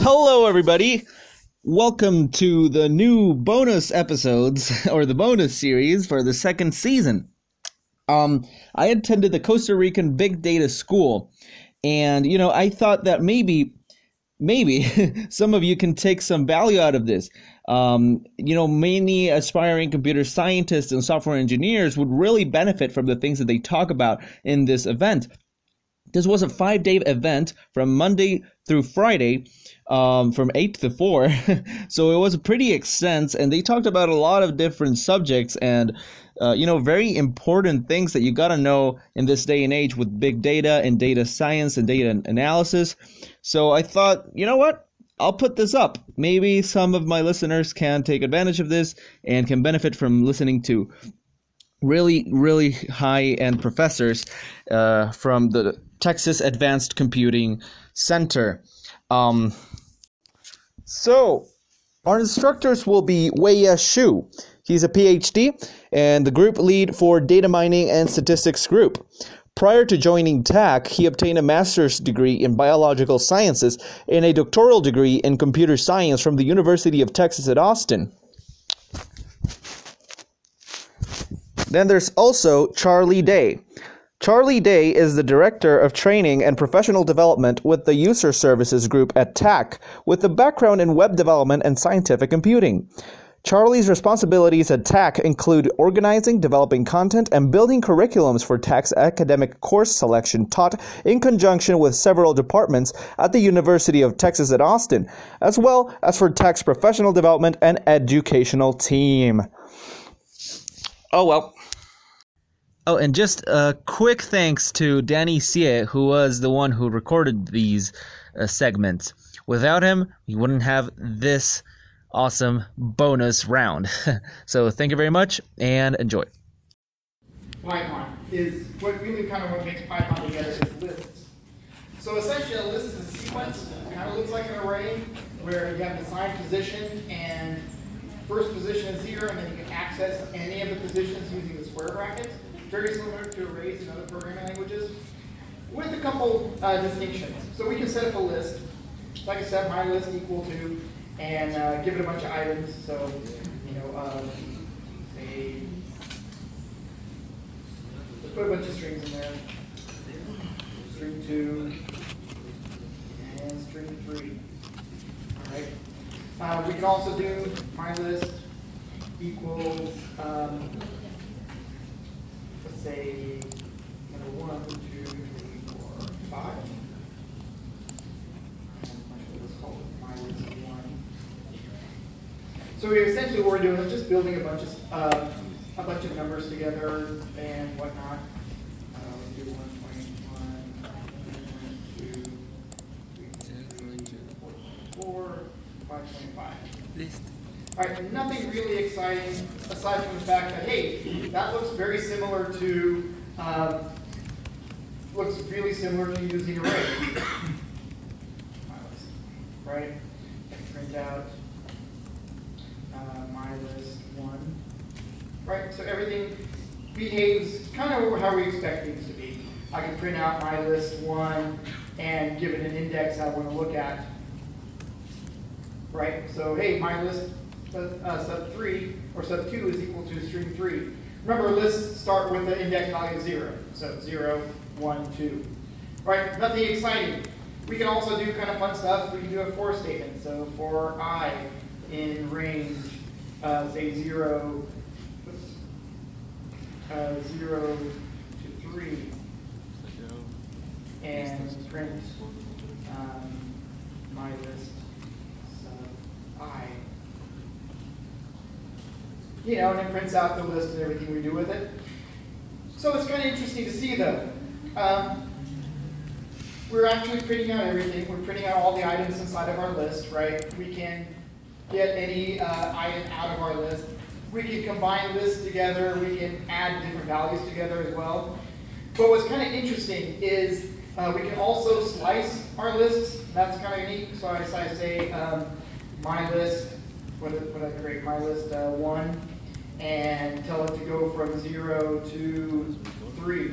Hello, everybody. Welcome to the new bonus episodes or the bonus series for the second season. Um, I attended the Costa Rican Big Data School, and you know, I thought that maybe, maybe some of you can take some value out of this. Um, you know, many aspiring computer scientists and software engineers would really benefit from the things that they talk about in this event. This was a five day event from Monday through Friday, um, from 8 to 4. so it was pretty extensive, and they talked about a lot of different subjects and, uh, you know, very important things that you got to know in this day and age with big data and data science and data analysis. So I thought, you know what? I'll put this up. Maybe some of my listeners can take advantage of this and can benefit from listening to really, really high end professors uh, from the Texas Advanced Computing Center. Um, so, our instructors will be Wei Xu. He's a PhD and the group lead for Data Mining and Statistics Group. Prior to joining TACC, he obtained a master's degree in biological sciences and a doctoral degree in computer science from the University of Texas at Austin. Then there's also Charlie Dey. Charlie Dey is the Director of Training and Professional Development with the User Services Group at TACC, with a background in web development and scientific computing. Charlie's responsibilities at TACC include organizing, developing content, and building curriculums for TACC's academic course selection taught in conjunction with several departments at the University of Texas at Austin, as well as for TACC's professional development and educational team. Oh well. Oh, and just a quick thanks to Danny Sie, who was the one who recorded these uh, segments. Without him, we wouldn't have this awesome bonus round. so thank you very much and enjoy. Python is what really kind of what makes Python together is lists. So essentially a list is a sequence. It kind of looks like an array where you have an assigned position and first position is zero and then you can access any of the positions using the square brackets very similar to arrays in other programming languages, with a couple uh, distinctions. So we can set up a list, like I said, my list equal to, and uh, give it a bunch of items. So, you know, say, let's put a bunch of strings in there. String two and string three. All right. Uh, we can also do my list equals um, say number one, two, three, four, five. So we essentially what we're doing is just building a bunch of uh, a bunch of numbers together and whatnot. Uh, we do one point one, two, three, four, five point five. List. Right, nothing really exciting aside from the fact that, hey, that looks very similar to, um, looks really similar to using array. right? Print out uh, my list one. Right, so everything behaves kind of how we expect things to be. I can print out my list one and give it an index I want to look at. Right, so hey, my list uh, sub 3 or sub 2 is equal to string 3. Remember, lists start with the index value 0. So 0, 1, 2. Right, nothing exciting. We can also do kind of fun stuff. We can do a for statement. So for i in range, uh, say 0, uh, 0 to 3, and print um, my list sub i you know, and it prints out the list and everything we do with it. So it's kind of interesting to see though. Um, we're actually printing out everything. We're printing out all the items inside of our list, right? We can get any uh, item out of our list. We can combine lists together. We can add different values together as well. But what's kind of interesting is uh, we can also slice our lists. That's kind of unique. So I, so I say um, my list, what, what did I create, my list uh, one, and tell it to go from zero to three.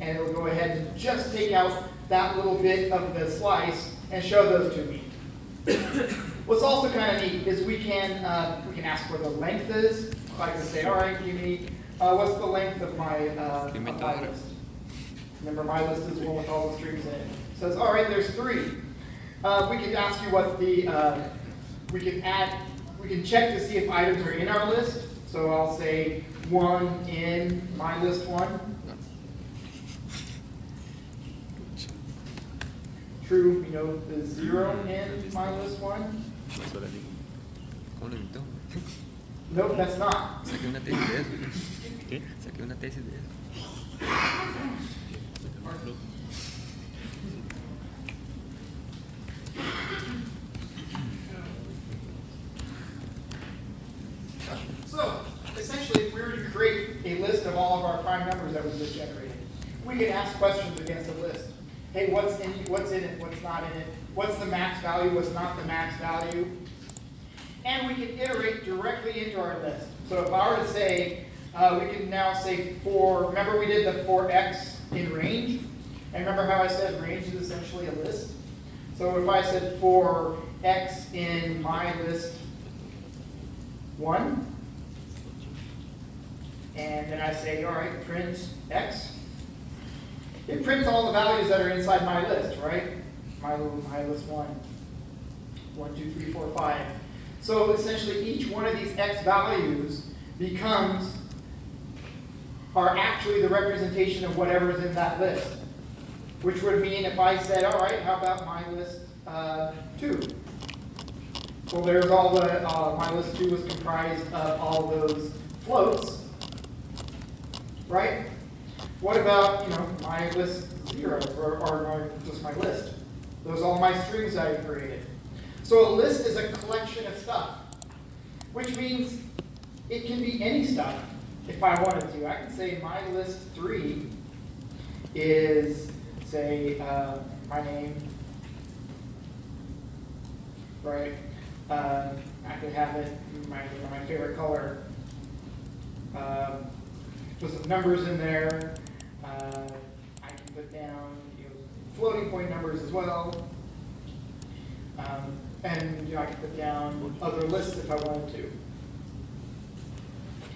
And it'll go ahead and just take out that little bit of the slice and show those to me. What's also kind of neat is we can uh, we can ask where the length is. So I can say, all right, give me uh, what's the length of my uh, of my list. Remember, my list is one with all the strings in it. it says, all right, there's three. Uh, we can ask you what the uh, we can add. We can check to see if items are in our list. So I'll say one in my list one. True, you know, the zero in my list one. Nope, that's not. Saquei una tesis de eso. ¿Qué? Saquei una tesis de eso. So, essentially, if we were to create a list of all of our prime numbers that was just generated, we can ask questions against the list hey, what's in, what's in it, what's not in it, what's the max value, what's not the max value. And we can iterate directly into our list. So if I were to say, uh, we can now say for, remember we did the for x in range? And remember how I said range is essentially a list? So if I said for x in my list 1, and then I say, all right, print x, it prints all the values that are inside my list, right? My, my list one. One, two, three, four, five. So essentially each one of these x values becomes, are actually the representation of whatever's in that list. Which would mean if I said, all right, how about my list uh, two? Well, there's all the, uh, my list two was comprised of all those floats, right? What about, you know, my list zero, or, or just my list? Those are all my strings I created. So a list is a collection of stuff, which means it can be any stuff if I wanted to. I can say my list three is, say, uh, my name, right? Um, I could have it my, my favorite color. Um, put some numbers in there. Uh, I can put down you know, floating point numbers as well. Um, and you know, I can put down other lists if I wanted to.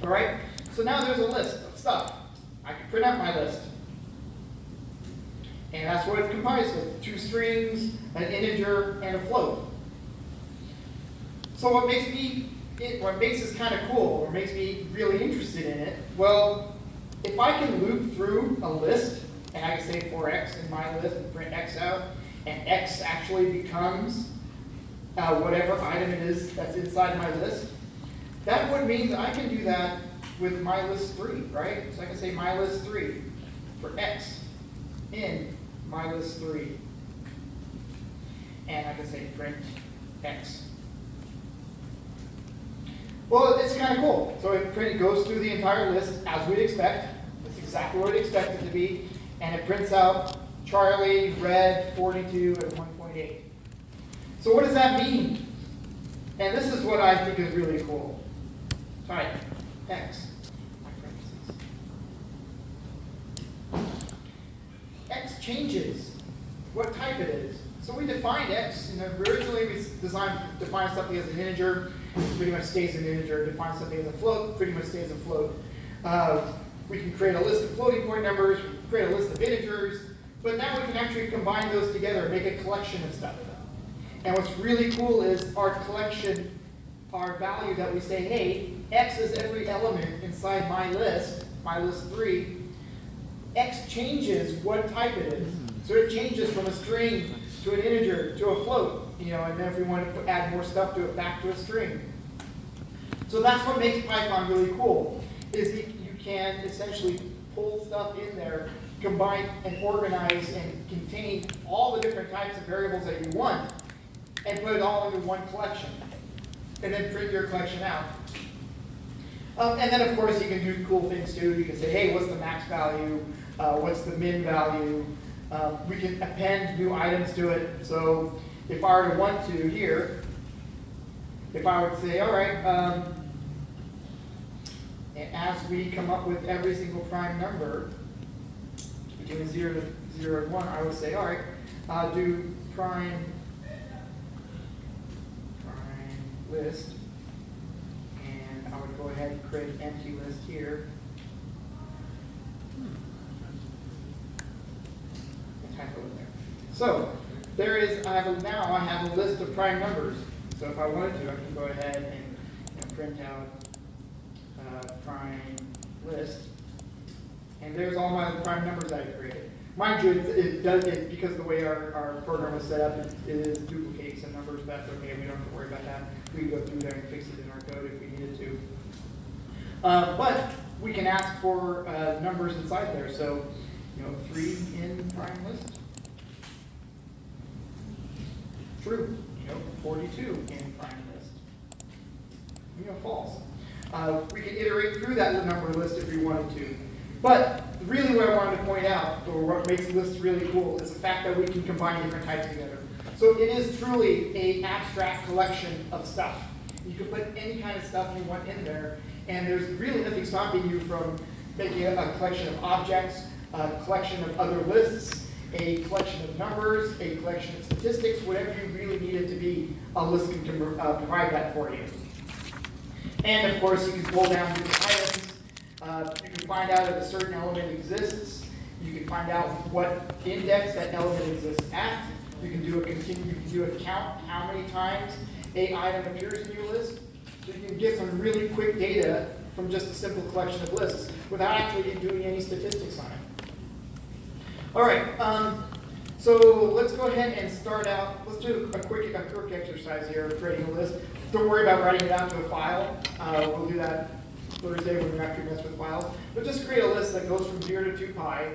All right, so now there's a list of stuff. I can print out my list. And that's what it's comprised of, two strings, an integer, and a float. So what makes me, it, what makes this kind of cool, or makes me really interested in it, well, if I can loop through a list, and I can say for x in my list and print x out, and x actually becomes uh, whatever item it is that's inside my list, that would mean that I can do that with my list 3, right? So I can say my list 3 for x in my list 3. And I can say print x. Well, it's kind of cool. So it, goes through the entire list as we'd expect. Exactly what it expected to be. And it prints out Charlie, red, 42, and 1.8. So what does that mean? And this is what I think is really cool. Type X. X changes what type it is. So we defined X, originally we designed, defined something as an integer, pretty much stays an integer. Define something as a float, pretty much stays a float. Uh, we can create a list of floating point numbers, we can create a list of integers, but now we can actually combine those together and make a collection of stuff. And what's really cool is our collection, our value that we say, hey, x is every element inside my list, my list three, x changes what type it is. So it changes from a string to an integer to a float you know, and then if we want to add more stuff to it, back to a string. So that's what makes Python really cool, is you can essentially pull stuff in there, combine and organize and contain all the different types of variables that you want, and put it all into one collection, and then print your collection out. Um, and then, of course, you can do cool things too. You can say, hey, what's the max value? Uh, what's the min value? Um, we can append new items to it. So if I were to want to here, if I were to say, all right, um, and as we come up with every single prime number, between 0 to 0 and 1, I would say, all right, uh, do prime prime list. And I would go ahead and create an empty list here. A typo in there. So there is, I have a, now I have a list of prime numbers. So if I wanted to, I can go ahead and know, print out prime list. And there's all my prime numbers I created. Mind you, it, it does it because the way our, our program is set up, it, it is duplicates some numbers. That's okay. We don't have to worry about that. We can go through there and fix it in our code if we needed to. Uh, but we can ask for uh, numbers inside there. So, you know, three in prime list. True. You know, 42 in prime list. You know, false. Uh, we can iterate through that number list if we wanted to. But really what I wanted to point out, or what makes lists really cool, is the fact that we can combine different types together. So it is truly a abstract collection of stuff. You can put any kind of stuff you want in there, and there's really nothing stopping you from making a, a collection of objects, a collection of other lists, a collection of numbers, a collection of statistics, whatever you really need it to be, a list can uh, provide that for you. And of course, you can pull down different items. Uh, you can find out if a certain element exists. You can find out what index that element exists at. You can do a continue. You can do a count how many times a item appears in your list. So you can get some really quick data from just a simple collection of lists without actually doing any statistics on it. All right. Um, so let's go ahead and start out. Let's do a quick, a quick exercise here of creating a list. Don't worry about writing it out to a file. Uh, we'll do that Thursday when we actually mess with files. But just create a list that goes from 0 to 2 pi.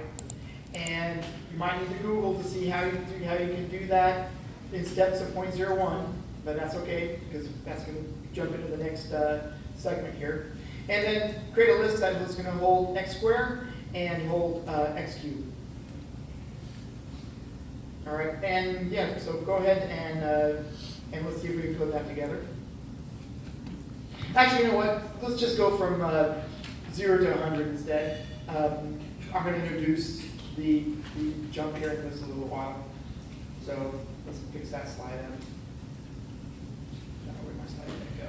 And you might need to Google to see how you, how you can do that in steps of 0.01. But that's okay, because that's going to jump into the next uh, segment here. And then create a list that is going to hold x squared and hold uh, x cubed. All right, and yeah, so go ahead and, uh, and let's see if we can put that together. Actually, you know what? Let's just go from uh, 0 to 100 instead. Um, I'm going to introduce the, the jump here in just a little while. So let's fix that slide up. where my slide go.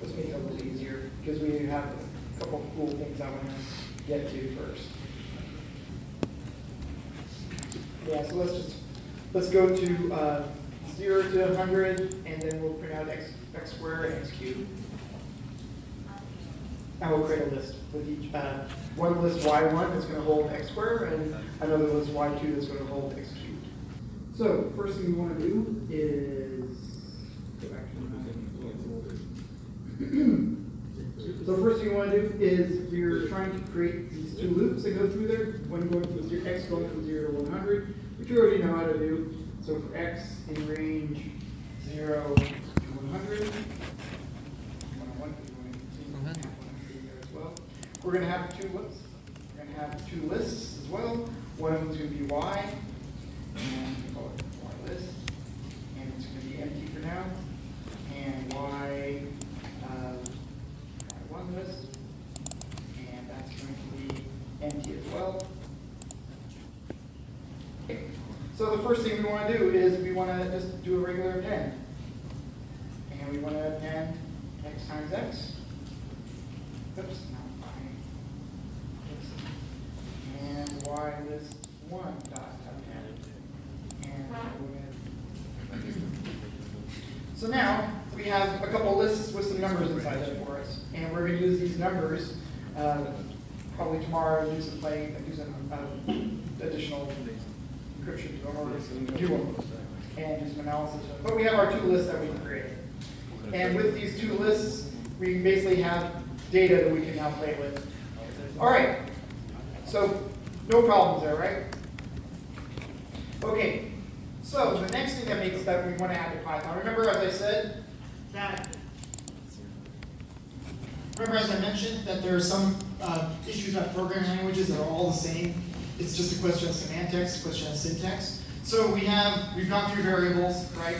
Let's make it a little easier because we have a couple cool things I want to get to first. Yeah, so let's just, let's go to uh, 0 to 100, and then we'll print out x, x squared and x cubed. And we'll create a list with each, uh, one list y1 that's going to hold x squared, and another list y2 that's going to hold x cubed. So first thing we want to do is, go back to So first thing you want to do is we're trying to create these two loops that go through there, one going from zero, x going from 0 to 100, which you already know how to do. So for x in range 0 to 100, we're going to have two lists. We're going to have two lists as well. One of them is going to be y, and we call it y list, and it's going to be empty for now, and y uh, one list, and that's going to be empty as well. Okay. So the first thing we want to do is we want to just do a regular append. And we want to append x times x. Oops, not fine. And y list 1 dot. And so now we have a couple lists with some numbers inside them for us. And we're going to use these numbers uh, probably tomorrow, do some playing, do some uh, additional encryption to them, or do them, and do some analysis. But we have our two lists that we created. And with these two lists, we basically have data that we can now play with. All right, so no problems there, right? Okay, so the next thing that makes that we want to add to Python, remember as I said, that, remember as I mentioned, that there are some uh, issues about programming languages that are all the same. It's just a question of semantics, a question of syntax. So we have, we've gone through variables, right?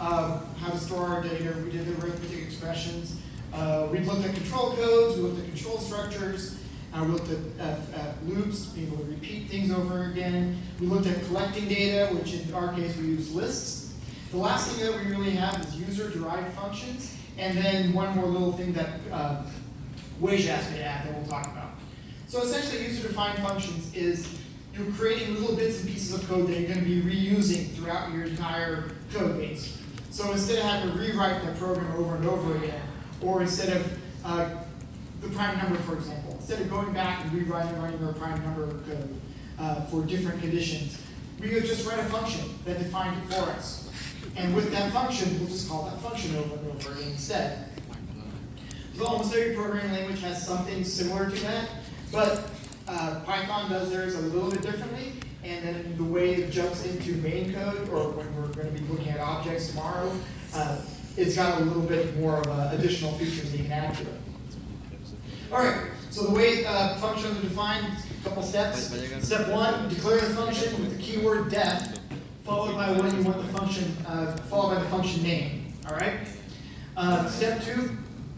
Um, how to store our data, we did the arithmetic expressions. Uh, we looked at control codes, we looked at control structures, uh, we looked at, at, at, loops, being able to repeat things over again. We looked at collecting data, which in our case we use lists. The last thing that we really have is user-defined functions, and then one more little thing that uh, Wage asked me to add that we'll talk about. So essentially, user-defined functions is you're creating little bits and pieces of code that you're going to be reusing throughout your entire code base. So instead of having to rewrite the program over and over again, or instead of uh, the prime number, for example, instead of going back and rewriting running our prime number code uh, for different conditions, we could just write a function that defined it for us. And with that function, we'll just call that function over and over again instead. So almost every programming language has something similar to that, but uh, Python does theirs a little bit differently, and then the way it jumps into main code, or when we're going to be looking at objects tomorrow, uh, it's got a little bit more of uh, additional features that you can add to it. All right, so the way uh, functions are defined, a couple steps. Step one, declare the function with the keyword def, followed by what you want the function, uh, followed by the function name. All right. Uh, step two,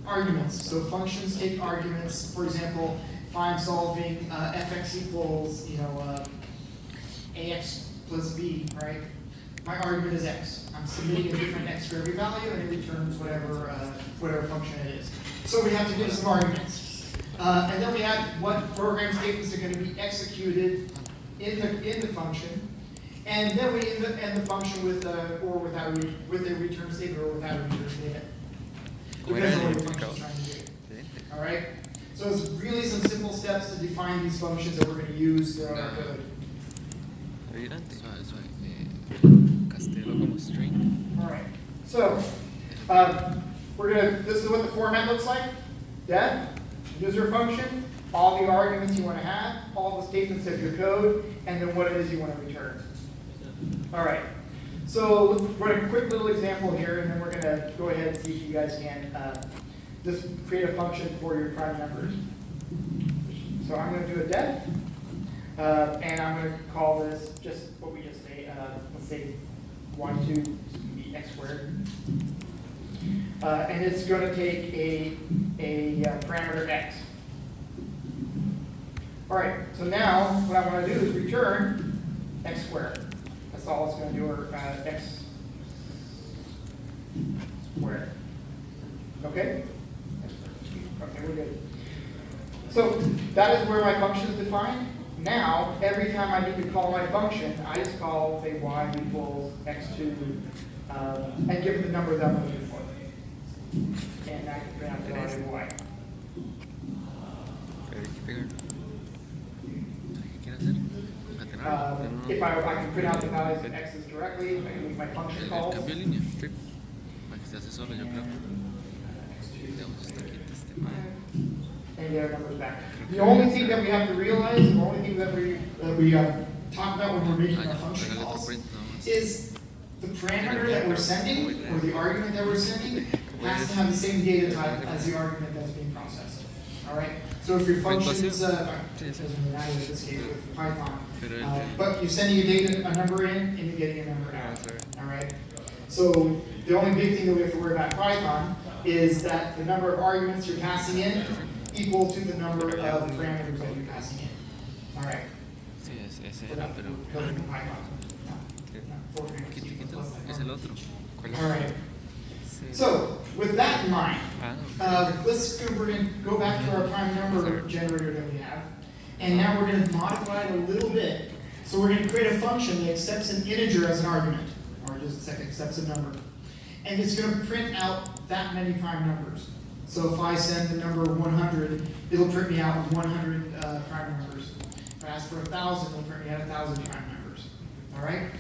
arguments. So functions take arguments. For example, if I'm solving uh, fx equals, you know, uh, ax plus b, right? My argument is x. I'm submitting a different x for every value, and it returns whatever uh, whatever function it is. So we have to give some arguments. Uh, and then we have what program statements are going to be executed in the in the function, and then we end the, end the function with a, or without re, with a return statement or without a return statement. Depends on what your function's trying to do. All right. So it's really some simple steps to define these functions that we're going to use throughout our code. Eh, Castelo como string. All right. So um, we're gonna. This is what the format looks like. Def, user function, all the arguments you want to have, all the statements of your code, and then what it is you want to return. All right. So run a quick little example here, and then we're gonna go ahead and see if you guys can uh, just create a function for your prime numbers. So I'm gonna do a def, uh, and I'm gonna call this just what we just say. Uh, let's say one two be x squared. Uh, and it's going to take a, a uh, parameter x. All right, so now what I want to do is return x squared. That's all it's going to do, or uh, x squared. Okay? Okay, we're good. So that is where my function is defined. Now, every time I need to call my function, I just call, say, y equals x2, um, and give it the number that I'm looking for. And I can print out the value of y. Pero hay que pegar. ¿Qué quiere hacer? Concatenar. Um, if I, I can print out the values of x's directly, I can use my function el calls. cambio de línea. flip. Para que se hace solo, yo creo. And get our numbers back. The only thing that we have to realize, the only thing that we, that we uh, talk about when we're making our function regálate calls print nada más. is the parameter that we're sending, or the argument that we're sending, has to have the same data type as the argument that's being processed. All right? So if your functions, uh, it doesn't matter in this case with Python, uh, but you're sending a data, a number in, and you're getting a number out. All right? So the only big thing that we have to worry about Python is that the number of arguments you're passing in equal to the number of parameters that you're passing in. All right? Sí, ese, ese For era, pero. coding in Python. No, no, for parameters Quita, equals quita. plus that Es el otro. All right. So with that in mind, Ah, uh, let's go, we're go back to our prime number generator that we have. And now we're gonna modify it a little bit. So we're gonna create a function that accepts an integer as an argument, or just accepts a number. And it's gonna print out that many prime numbers. So if I send the number one hundred, it'll print me out one hundred, uh, prime numbers. If I ask for a thousand, it'll print me out a thousand prime numbers. All right?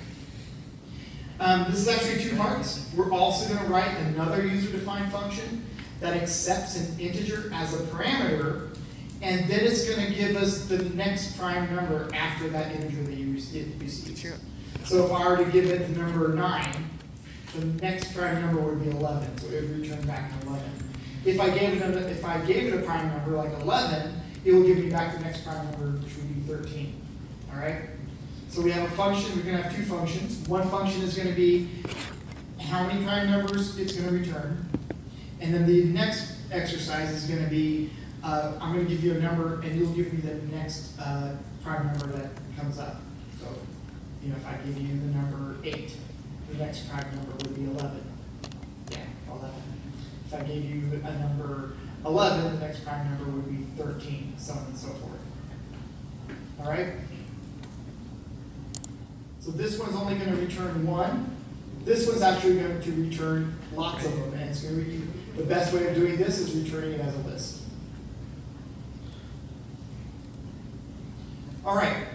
Um, this is actually two parts. We're also going to write another user-defined function that accepts an integer as a parameter, and then it's going to give us the next prime number after that integer that you received. So if I were to give it the number nine, the next prime number would be eleven, so it would return back an eleven. If I gave it a, if I gave it a prime number like 11, it will give me back the next prime number, which would be 13. All right. So we have a function. We're going to have two functions. One function is going to be how many prime numbers it's going to return, and then the next exercise is going to be uh, I'm going to give you a number, and you'll give me the next uh, prime number that comes up. So, you know, if I give you the number eight, the next prime number would be 11. I gave you a number eleven, the next prime number would be thirteen, so on and so forth. All right? So this one's only gonna return one. This one's actually going to return lots of them, and gonna be, the best way of doing this is returning it as a list. All right.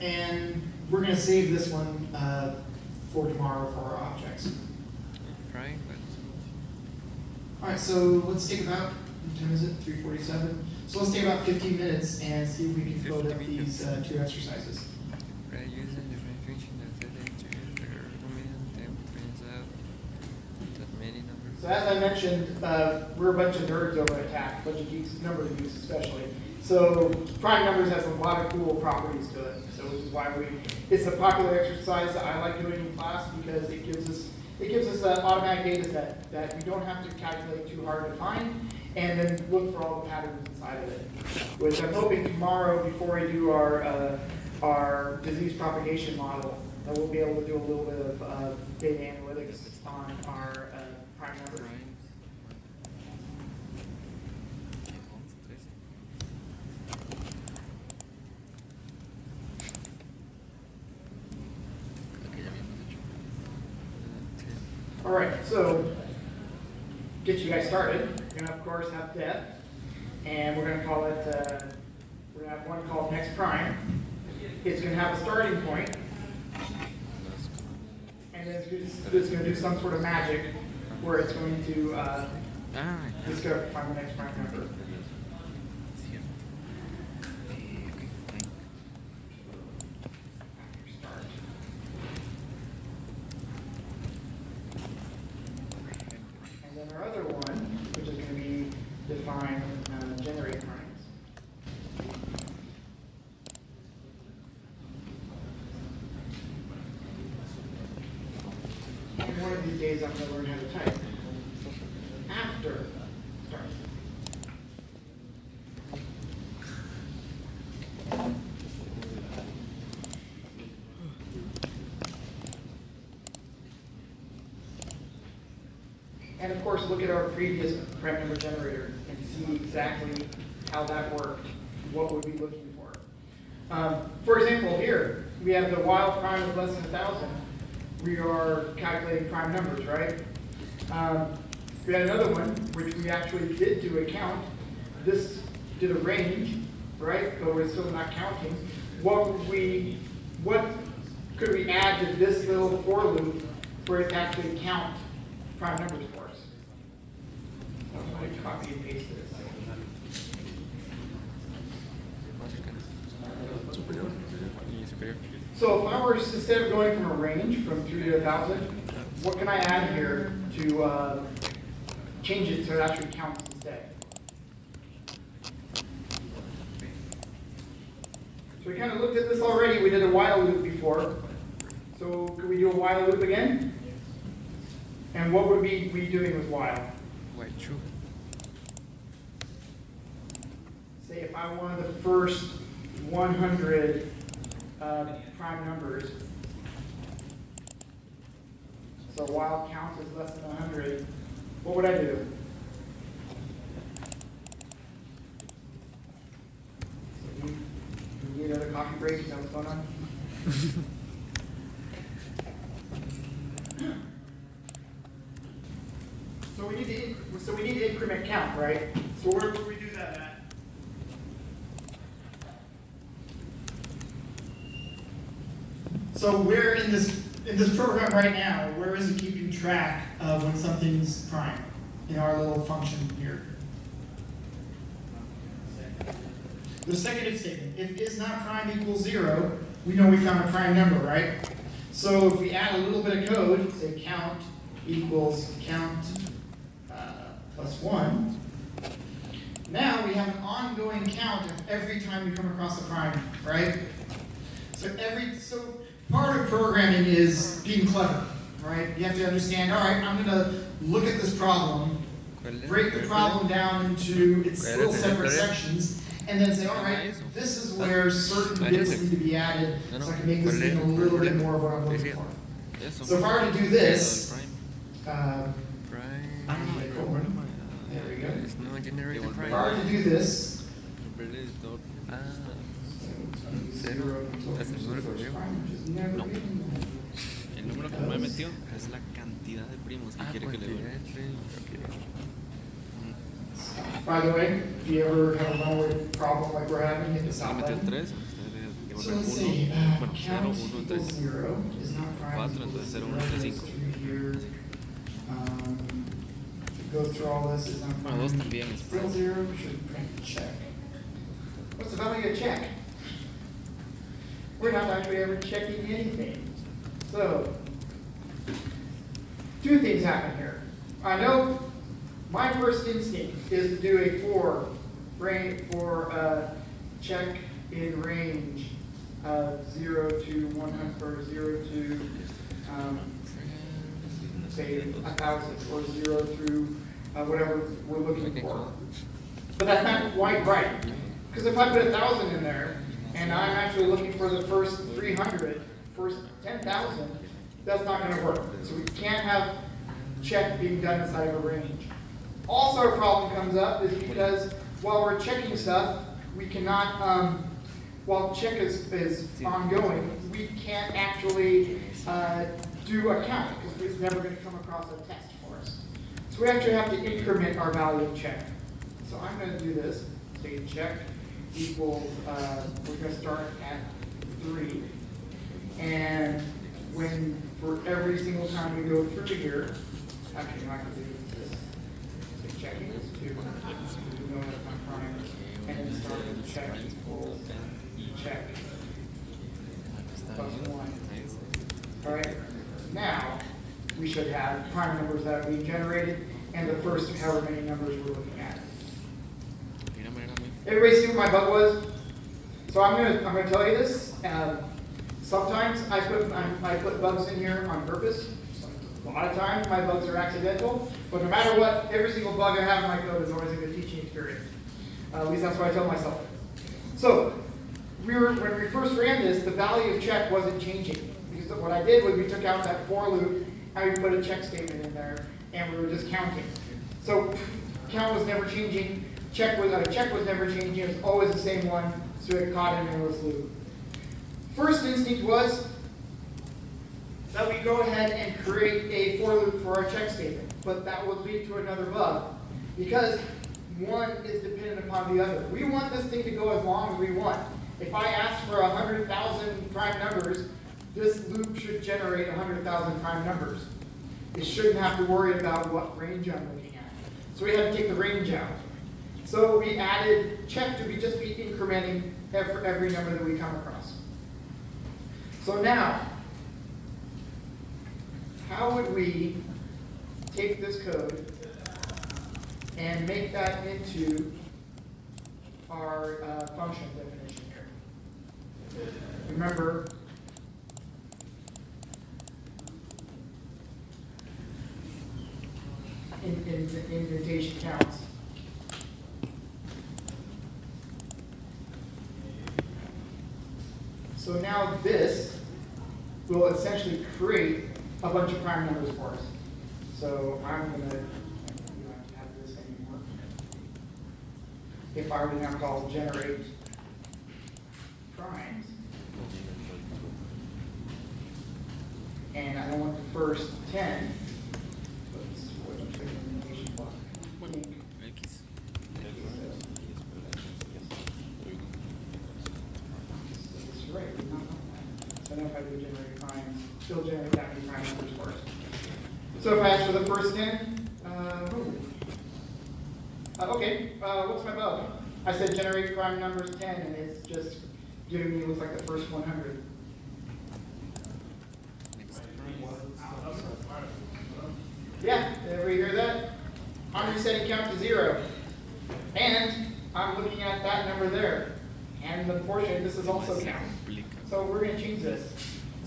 And we're gonna save this one, uh, for tomorrow for our objects. But All right, so let's take about, what time is it, three forty-seven? So let's take about fifteen minutes and see if we can code 50 up these, uh, two exercises. para usar different function that they together dominant temp turns out that many numbers. So as I mentioned, uh, we're a bunch of nerds over at TACC, a bunch of geeks, number of geeks especially. So prime numbers has a lot of cool properties to it. So which is why we, it's a popular exercise that I like doing in class because it gives us, it gives us an automatic data set that we don't have to calculate too hard to find and then look for all the patterns inside of it. Which I'm hoping tomorrow, before I do our, uh, our disease propagation model, that we'll be able to do a little bit of, uh, data analytics on our, uh, prime numbers. All right, so get you guys started. We're gonna of course have def, and we're gonna call it. Uh, we're gonna have one called next prime. It's gonna have a starting point, and then it's, it's gonna do some sort of magic where it's going to uh, Ah, discover find the next prime number. Start. And then our other one, which is gonna be define, uh, generate primes. And one of these days I'm gonna learn how to type. After start. And of course, look at our previous prime number generator and see exactly how that worked, what would we'd be looking for. Um, for example, here, we have the wild prime of less than a thousand. We are calculating prime numbers, right? Um, we had another one, which we actually did do a count. This did a range, right? But we're still not counting. What we, what could we add to this little for loop for it to actually count prime numbers copy and paste this. So if I were, instead of going from a range from three to a thousand, what can I add here to, uh, change it so it actually counts instead? So we kind of looked at this already, we did a while loop before. So could we do a while loop again? And what would we be doing with while? White true. Say if I wanted the first one hundred, uh, prime numbers. So while counts as less than hundred, what would I do? So you, you need another coffee break, is that what's going on? So we need to, so we need to increment count, right? So where would we do that at? So we're in this, in this program right now, where is it keeping track of when something's prime in our little function here? The second if statement, if is not prime equals zero, we know we found a prime number, right? So if we add a little bit of code, say count equals count uh, plus one, now we have an ongoing count of every time we come across a prime, right? So every so part of programming is being clever, right? You have to understand. All right, I'm going to look at this problem, break the problem down into its little separate sections, and then say, all right, this is where certain bits need to be added, so I can make this thing a little bit more of what I'm looking for. So if I were to do this, el Prime. Uh, prime. I don't like, Bueno, There we go. es no generate if I were to do this, Volver el editor. Ah, zero ¿Estás seguro conmigo? never No. been there. El número que me metió es la cantidad de primos que ah, quiere que le cantidad dé. de Prime, ok. By the way, if you ever have a runaway problem like we're having, hit the Usted le stop metió button. 3, usted le So devuelve let's see, 1, uh, bueno, 0, count 1, equals 3. zero is not prime. Cuatro, equals entonces zero, era uno, tres, goes cinco. through here. Um, to go through all this is not Bueno, dos prime. también es Still prime. zero, we should print check. What's the value of check? We're not actually ever checking anything. So, two things happen here. I know my first instinct is to do a for, range, for, uh, check in range of zero to one hundred, or zero to, um, say, a thousand, or zero through, uh, whatever we're looking for. But that's not quite right. Because if I put a thousand in there, and I'm actually looking for the first 300, first 10,000, that's not gonna work. So we can't have check being done inside of a range. Also, a problem comes up is because while we're checking stuff, we cannot, um, while check is, is ongoing, we can't actually, uh, do a count, because it's never gonna come across a test for us. So we actually have to increment our value of check. So I'm gonna do this, state check equals, uh, we're gonna start at three. And when, for every single time we go through here, actually, I can do this. Say check equals two, we know that's not prime, and start with check equals check plus one. All right, now, we should have prime numbers that are being generated, and the first however many numbers we're looking at. Everybody see what my bug was? So I'm gonna, I'm gonna tell you this, um, sometimes I put, I, I put bugs in here on purpose. A lot of times, my bugs are accidental, but no matter what, every single bug I have in my code is always a good teaching experience. Uh, at least that's what I tell myself. So, we were, when we first ran this, the value of check wasn't changing. Because what I did was we took out that for loop, and we put a check statement in there, and we were just counting. So, count was never changing, check was, uh, check was never changing, it was always the same one, so it caught an endless loop. First instinct was that we go ahead and create a for loop for our check statement, but that would lead to another bug, because one is dependent upon the other. We want this thing to go as long as we want. If I ask for hundred thousand prime numbers, this loop should generate hundred thousand prime numbers. It shouldn't have to worry about what range I'm looking at. So we had to take the range out. So we added check to be just be incrementing every, every number that we come across. So now, how would we take this code and make that into our uh, function definition here? Remember, in, indentation counts. So now this will essentially create a bunch of prime numbers for us. So I'm going to, have this anymore. If I were now call generate primes, and I don't want the first 10, So no generated crime still generate that many crime numbers for us. So if I ask for the first 10, uh, uh, okay, uh, what's my bug? I said generate prime numbers 10, and it's just giving me what's like the first 100.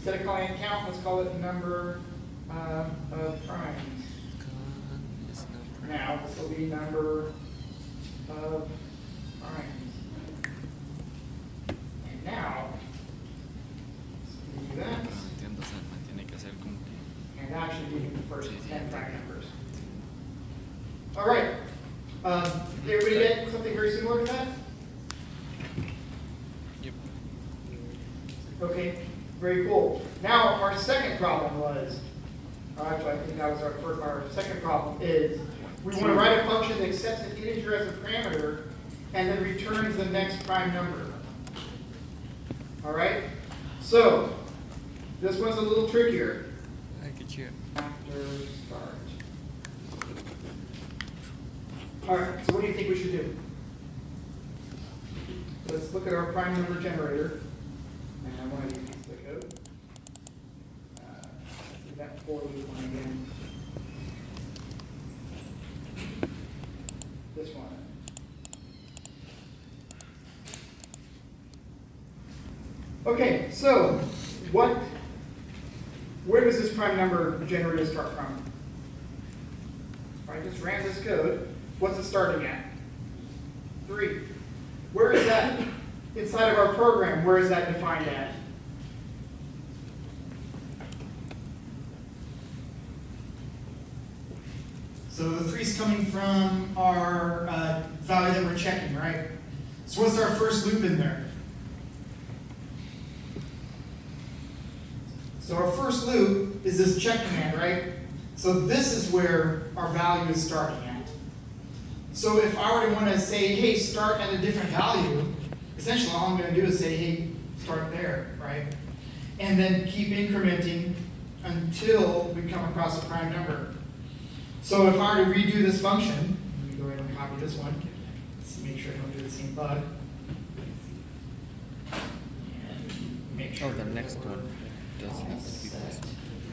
Instead of calling it count, let's call it number, uh, of primes. Con is not prime. Now, this will be number of primes. And now, let's do that. No entiendo, o sea, mantiene que hacer como que using the first ten prime numbers. All right, um, did everybody get something very similar to that? Yep. Okay, very cool. Now, our second problem was, or actually, I think that was our first, our second problem is, we want to write a function that accepts an integer as a parameter and then returns the next prime number. All right? So, this one's a little trickier. Ay, qué chido. After start. All right, so what do you think we should do? Let's look at our prime number generator. And I want to use the code. Uh, let's do that for loop one again. This one. Okay, so what, where does this prime number generator start from? I just ran this code. What's it starting at? Three. Where is that inside of our program? Where is that defined at? Coming from our uh, value that we're checking, right? So what's our first loop in there? So our first loop is this check command, right? So this is where our value is starting at. So if I were to want to say, hey, start at a different value, essentially all I'm going to do is say, hey, start there, right? And then keep incrementing until we come across a prime number. So if I were to redo this function, let me go ahead and copy this one, let's make sure I don't do the same bug. Make sure. Oh, the next one does have to be this.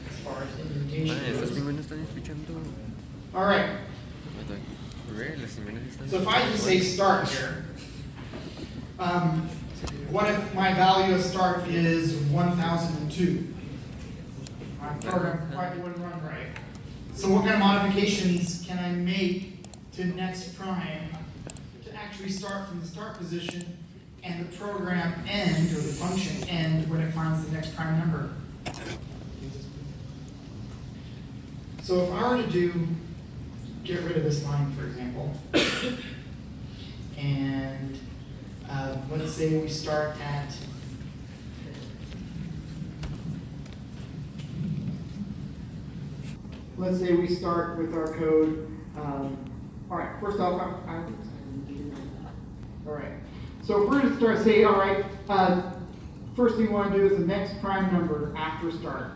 As far as indentation goes. pingüinas están escuchando. All right, Re, las pingüinas están so if I just say start here, um, what if my value of start is one thousand and two? My program probably wouldn't run right. So what kind of modifications can I make to next prime to actually start from the start position and the program end, or the function end, when it finds the next prime number? So if I were to do, get rid of this line, for example, and uh, let's say we start at let's say we start with our code. Um, all right, first off, I'm, I'm, all right. So if we're going to start, say, all right, uh, first thing we want to do is the next prime number after start.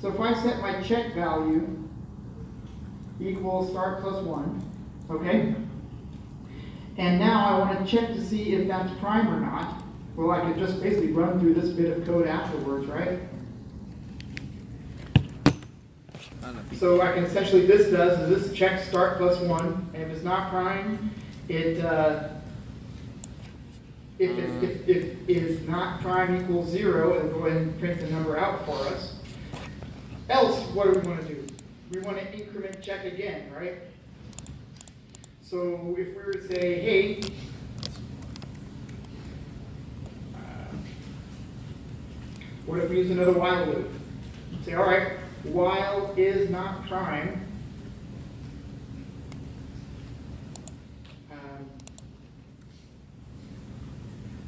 So if I set my check value equals start plus one, okay? And now I want to check to see if that's prime or not. Well, I could just basically run through this bit of code afterwards, right? So I can essentially, this does, is this check start plus one, and if it's not prime, it, uh, if it, if, if it is not prime equals zero, it'll go ahead and print the number out for us. Else, what do we wanna do? We wanna increment check again, right? So if we were to say, hey, uh, what if we use another while loop? Say, all right, while is not prime. um,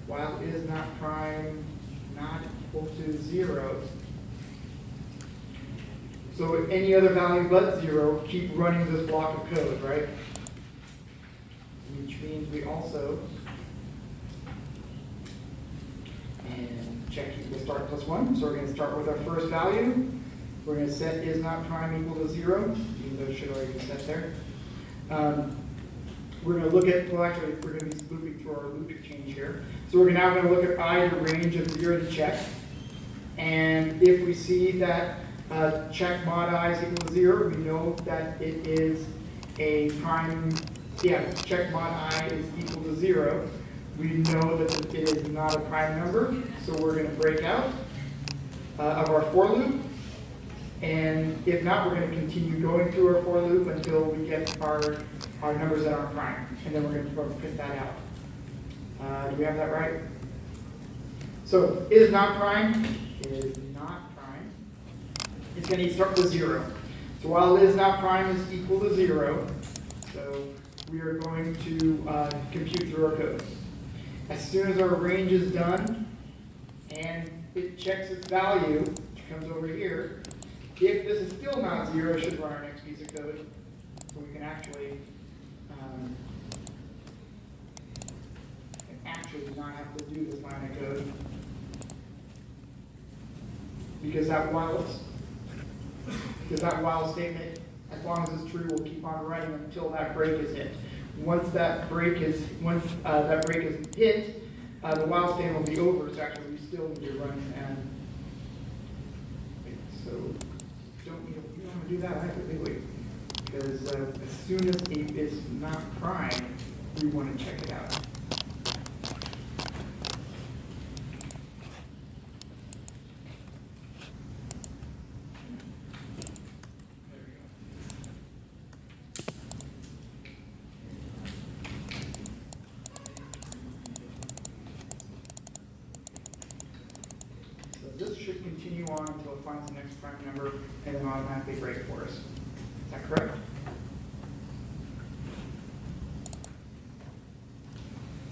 While is not prime not equal to zero. So any other value but zero, keep running this block of code, right? Which means we also and check equal start plus one, so we're gonna start with our first value. We're gonna set is not prime equal to zero, even though it should already be set there. Um, We're gonna look at, well, actually, we're gonna be looping through our loop change here. So we're now gonna look at i, the range of zero to check. And if we see that uh, check mod i is equal to zero, we know that it is a prime, yeah, check mod i is equal to zero. We know that it is not a prime number, so we're gonna break out uh, of our for loop. And if not, we're gonna continue going through our for loop until we get our, our numbers that aren't prime, and then we're gonna print that out. Uh, do we have that right? So, is not prime, is not prime. It's gonna start with zero. So while is not prime is equal to zero, so we are going to uh, compute through our code. As soon as our range is done and it checks its value, which comes over here, if this is still not zero, should run our next piece of code. So we can actually, um, actually not have to do this line of code. Because that while, because that while statement, as long as it's true, will keep on running until that break is hit. Once that break is, once uh, that break is hit, uh, the while statement will be over, so actually we still need to run and, so, don't, you don't, you don't want to do that we? Because uh, as soon as it is not prime, we want to check it out. There we go. So this should continue on until it finds the next prime number and then automatically break for us. Is that correct?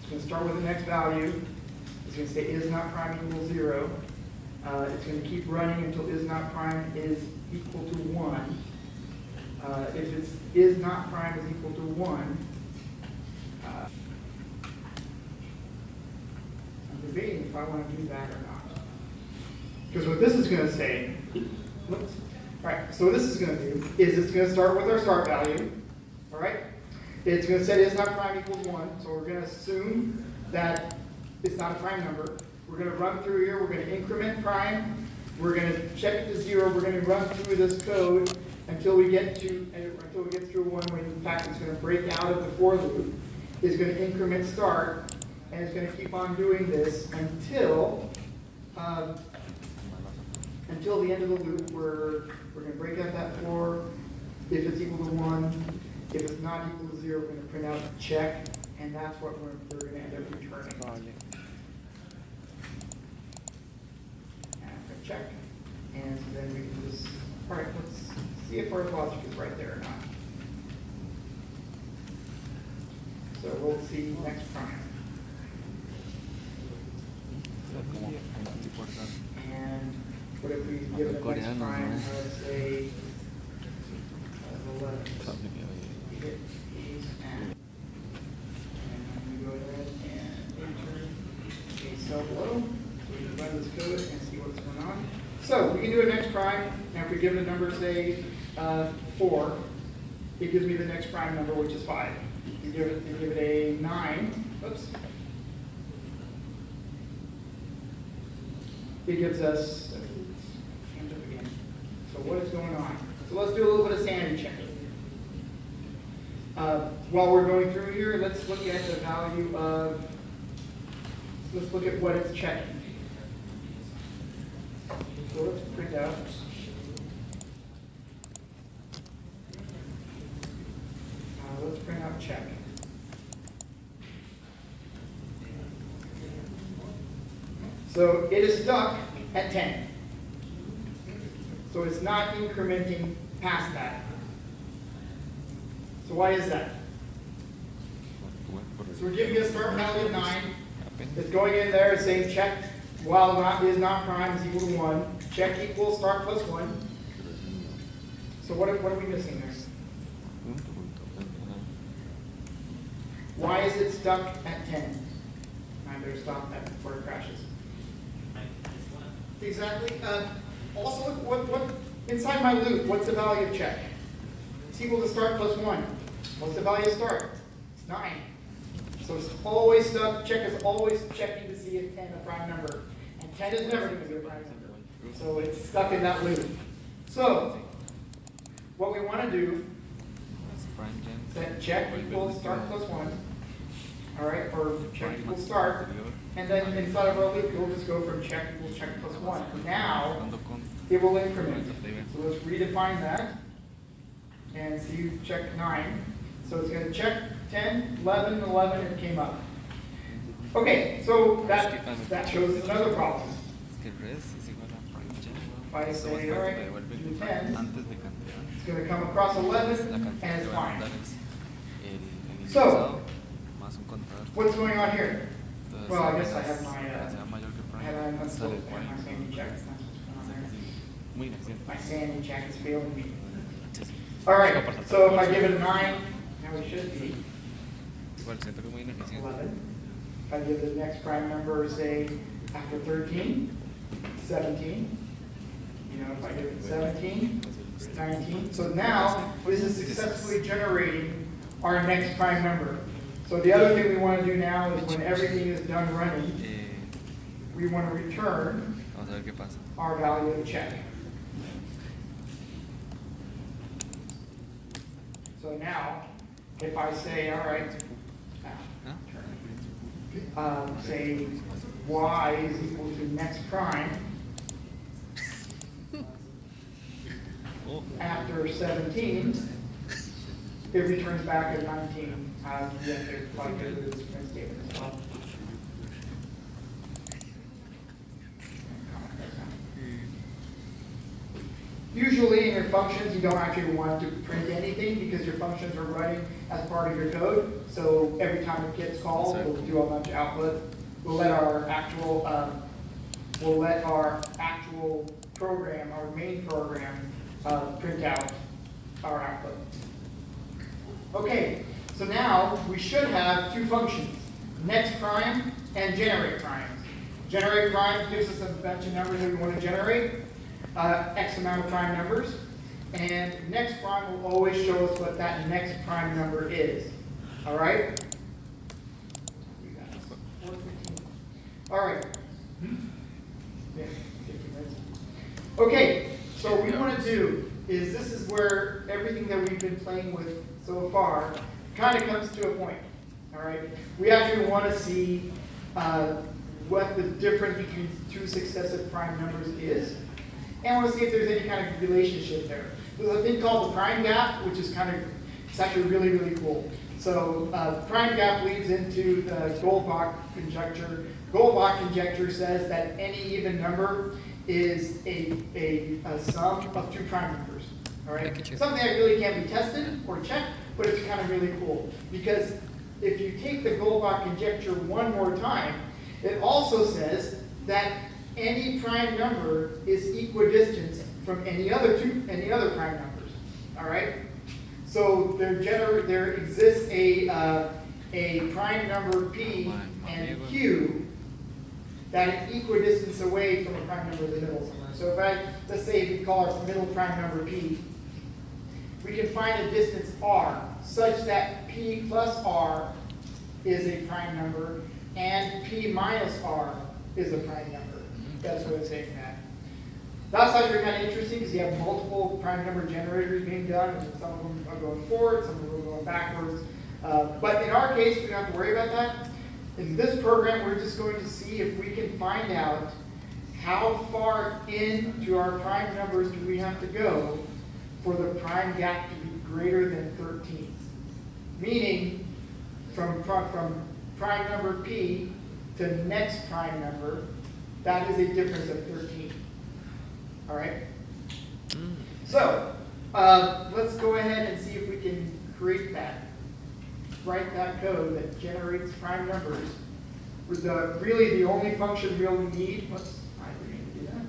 It's gonna start with the next value. It's gonna say is not prime equal zero. Uh, it's gonna keep running until is not prime is equal to one. Uh, if it's is not prime is equal to one, uh, I'm debating if I wanna do that or not. Because what this is gonna say, whoops, all right, so what this is gonna do is it's gonna start with our start value? It's gonna set is not prime equals one, so we're gonna assume that it's not a prime number. We're gonna run through here, we're gonna increment prime, we're gonna check it to zero, we're gonna run through this code until we get to, until we get through one when in fact it's gonna break out of the for loop, is gonna increment start, and it's gonna keep on doing this until, um, until the end of the loop, we're, we're gonna break out that for. If it's equal to one, if it's not equal to zero, we're gonna print out check, and that's what we're, we're gonna end up returning. And check, and so then we can just, all right, let's see if our logic is right there or not. So we'll see next prime. Como un tipo de raro. And what if we give it a next prime ¿no? of say, uh, hit these and, we go ahead and enter a cell below, so we can run this code and see what's going on. So we can do a next prime, and if we give it a number, say, uh, four, it gives me the next prime number, which is five. You give it, you give it a nine, oops. It gives us. So what is going on? So let's do a little bit of sanity checking. Uh, While we're going through here, let's look at the value of, let's look at what it's checking. So let's print out. Uh, Let's print out check. So it is stuck at 10. So it's not incrementing past that. So why is that? So we're giving you a start value of nine. It's going in there and saying check while not is not prime is equal to one. Check equals start plus one. So what are, what are we missing there? Why is it stuck at ten? I better stop that before it crashes. Exactly. Uh, also, what, what, inside my loop, what's the value of check? It's equal to start plus one. What's the value of start? It's nine. So it's always stuck, check is always checking to see if ten is a prime number. And ten is never gonna be a prime number. So it's stuck in that loop. So, what we wanna do, is set check equals start plus one. All right, or check equals start. And then inside of our loop, we'll just go from check equals check plus one. Now, it will increment. So let's redefine that and see check nine. So it's going to check 10, 11, 11, it came up. Okay, so that, that shows another problem. If I say, all right, do 10, it's going to come across 11, and it's fine. So, what's going on here? Well, I guess I have my, uh, I have my sanity check. My sanity check is failing me. All right, so if I give it a 9, how he should be. Eleven. If I give the next prime number, say, after 13, 17, you know, if I give it 17, 19. So now, this is successfully generating our next prime number. So the other thing we want to do now is when everything is done running, we want to return our value of check. So now, if I say, all right, um, say y is equal to next prime after seventeen, it returns back at nineteen. Uh, this print statement. Usually in your functions, you don't actually want to print anything because your functions are running as part of your code. So every time it gets called, we'll do a bunch of output. We'll let our actual, um, we'll let our actual program, our main program, uh, print out our output. Okay, so now we should have two functions, next prime and generate prime. Generate prime gives us a bunch of numbers that we want to generate, uh, X amount of prime numbers. And next prime will always show us what that next prime number is. All right? All right. Yeah, 15 minutes. Okay, so what we want to do is this is where everything that we've been playing with so far kind of comes to a point. All right, we actually want to see uh, what the difference between two successive prime numbers is, and to see if there's any kind of relationship there. There's a thing called the prime gap, which is kind of it's actually really really cool. So uh, prime gap leads into the Goldbach conjecture. Goldbach conjecture says that any even number is a, a, a sum of two prime numbers. All right, Thank you, Chief. something that really can't be tested or checked, but it's kind of really cool because if you take the Goldbach conjecture one more time, it also says that any prime number is equidistant from any other two any other prime numbers. All right. So there gener- there exists a uh, a prime number p and q that is equidistance away from a prime number in the middle somewhere. So if I let's say we call our middle prime number p, we can find a distance r such that p plus r is a prime number and p minus r is a prime number. That's what it's saying that. That's actually kind of interesting because you have multiple prime number generators being done, and some of them are going forward, some of them are going backwards. Uh, but in our case, we don't have to worry about that. In this program, we're just going to see if we can find out how far into our prime numbers do we have to go for the prime gap to be greater than 13. Meaning, from, from prime number p to next prime number, that is a difference of 13. All right? So, uh, let's go ahead and see if we can create that. Write that code that generates prime numbers. With the, really the only function we only need, what's, I didn't do that.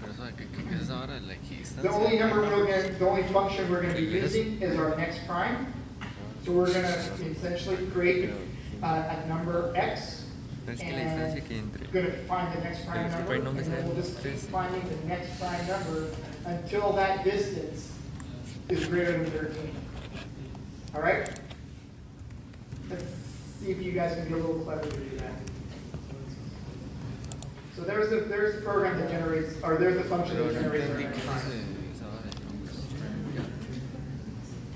Pero eso de que, que empiezas ahora, la equidistancia. The only number we're gonna, the only function we're gonna be using is our next prime. So we're gonna essentially create uh, a number x. Es que la and entre Gonna find the next prime number, and then we'll just keep finding the next prime number until that distance is greater than thirteen. All right? Let's see if you guys can be a little clever to do that. So there's the, there's the program that generates, or there's the function that generates our next prime. ese- esa hora de numbers.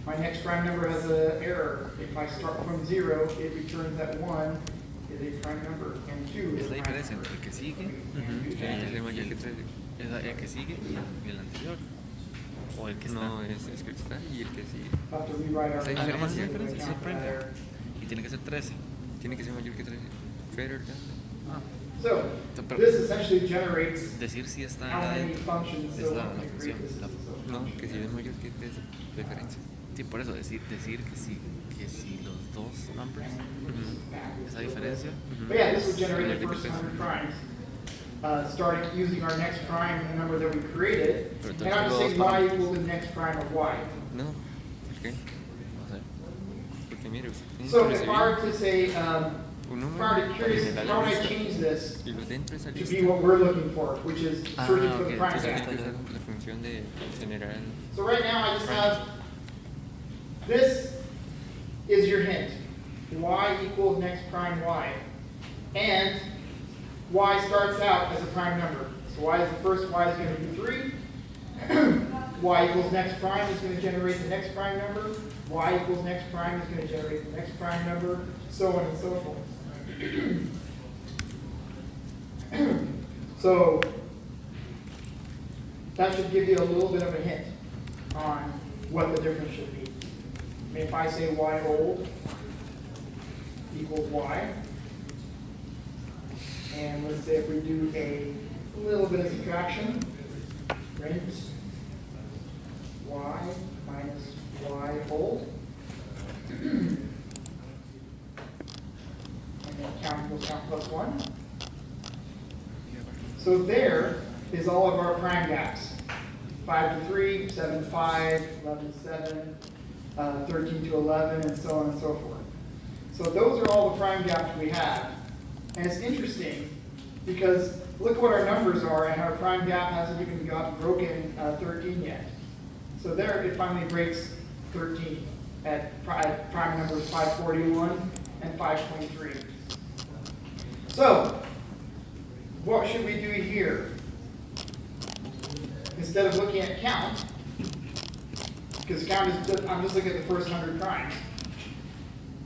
My next prime number has an error. If I start from zero, it returns that one is a prime number, and two is a prime number. ¿O el que? No, es, es que y el que sigue. Y tiene que ser 13. Tiene que ser mayor que 13. Ah. So, this essentially generates decir si está functions es la, la función. No, que si es mayor que 13, diferencia. Sí, por eso, decir, decir que si, que si los dos numbers, esa diferencia, es Uh, starting using our next prime, the number that we created, and I'm just saying luego y equals the next prime of y. No, ¿por qué? No sé. Porque mire, usted tiene So que if I were to say, um, if I were to curious, how would I change this y lo dentro de esa to be what we're looking for, which is Ah, searching ok, for the prime entonces gap? esta es la función de generar. So right now, I just have, this is your hint. y equals next prime y. And y starts out as a prime number. So y is the first y is going to be 3. y equals next prime is going to generate the next prime number. y equals next prime is going to generate the next prime number, so on and so forth. so that should give you a little bit of a hint on what the difference should be. If I say y old equals y, and let's say if we do a little bit of subtraction, print y minus y old, and then count equals count plus one. So there is all of our prime gaps. 5 to 3, 7 to 5, 11 to 7, uh, 13 to 11, and so on and so forth. So those are all the prime gaps we have. And it's interesting because look what our numbers are, and our prime gap hasn't even got broken uh, 13 yet. So there it finally breaks 13 at pri- prime numbers 541 and 523. So, what should we do here? Instead of looking at count, because count is, I'm just looking at the first hundred primes.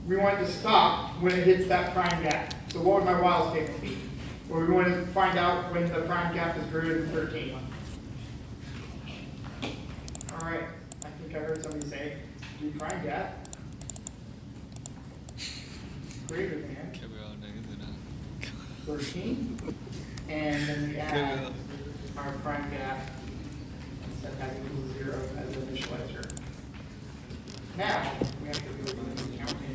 We want to stop when it hits that prime gap. So what would my while statement be? Or we want to find out when the prime gap is greater than thirteen. All right, I think I heard somebody say, do prime gap. Greater than Qué weón, no dice nada. 13, and then we add our prime gap, set that equals zero as an initializer. Now, we have to do the counting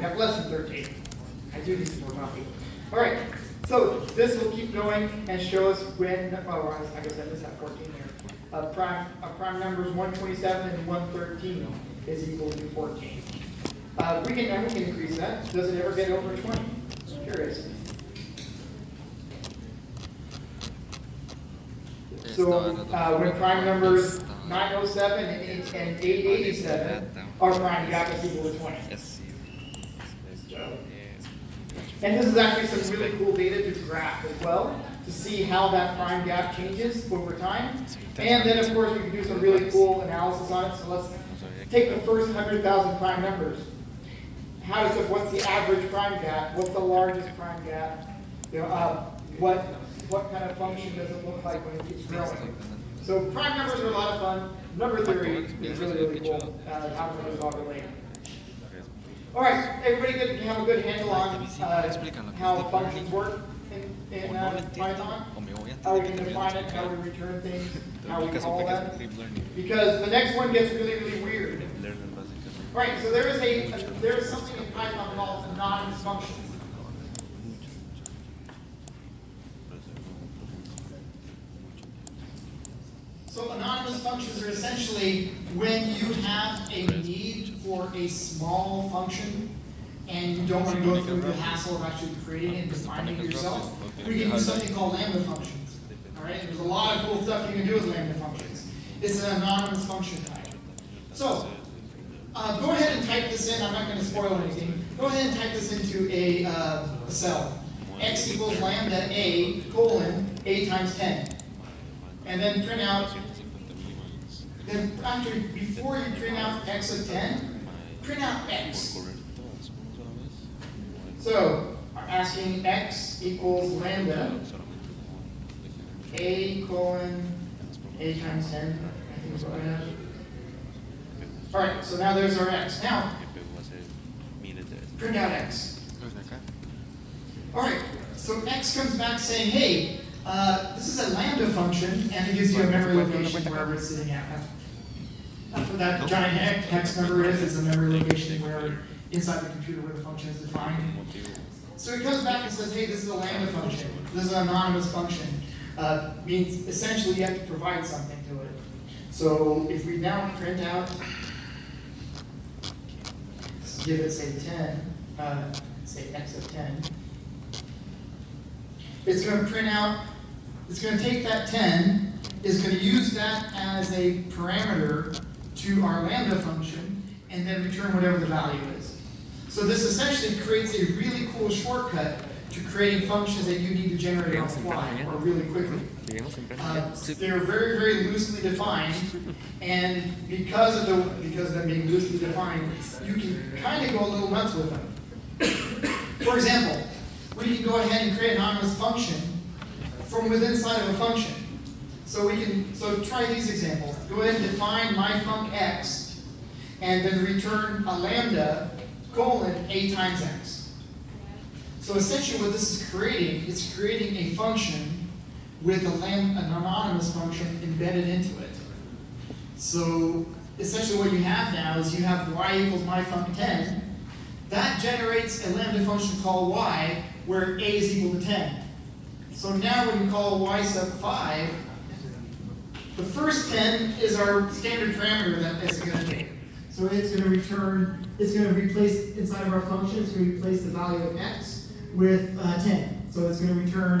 right. have less than 13. I do need some more coffee. All right, so this will keep going and show us when, oh, I guess I missed that 14 there. Uh, prime, uh, prime numbers 127 and 113 is equal to 14. Uh, we can, we can increase that. Does it ever get over 20? Curious. So, uh, when prime numbers 907 and 887 are prime gap is equal to 20. And this is actually some really cool data to graph as well, to see how that prime gap changes over time. And then, of course, we can do some really cool analysis on it, so let's take the first hundred thousand prime numbers. How does it, what's the average prime gap, what's the largest prime gap? You know, uh, what, what kind of function does it look like when it keeps growing? So prime numbers are a lot of fun, number theory is really, really cool, uh, those all relate. All right, everybody good, you have a good handle on, uh, how functions work in, in, uh, Python? o me voy a How we can define it, how we return things, how we call supe que that. es deep learning. Because the next one gets really, really weird. Learner básicamente. All right, so there is a, there is something in Python called anonymous functions. So anonymous functions are essentially when you have a need for a small function and you don't want to go through the hassle of actually creating and defining it yourself. We can use something called lambda functions. All right, there's a lot of cool stuff you can do with lambda functions. It's an anonymous function type. So, uh, go ahead and type this in. I'm not going to spoil anything. Go ahead and type this into a, uh, a cell. X equals lambda a colon a times 10. And then print out, then actually, before you print out x of 10, print out x. So, I'm asking x equals lambda a colon a times 10. I think is what I have. All right, so now there's our x. Now, print out x. All right, so x comes back saying, hey, uh, this is a lambda function, and it gives you a memory location wherever it's sitting at. That's what that giant hex, hex number is, is a memory location where inside the computer where the function is defined. So it comes back and says, hey, this is a lambda function. This is an anonymous function. Uh, means essentially you have to provide something to it. So if we now print out, give it say 10, uh, say x of 10, it's going to print out, it's going to take that 10, is going to use that as a parameter to our lambda function, and then return whatever the value is. So this essentially creates a really cool shortcut to creating functions that you need to generate on the fly or really quickly. Uh, they're very, very loosely defined, and because of the because of them being loosely defined, you can kind of go a little nuts with them. For example, we can go ahead and create an anonymous function from within inside of a function. So we can so try these examples. Go ahead and define my func x, and then return a lambda colon a times x. So essentially what this is creating, it's creating a function with a lam, an anonymous function embedded into it. So essentially what you have now is you have y equals my func 10. That generates a lambda function called y where a is equal to 10. So now when you call y sub 5, the first 10 is our standard parameter that going to take. So it's going to return, it's going to replace, inside of our function, it's going to replace the value of x with uh, 10. So it's going to return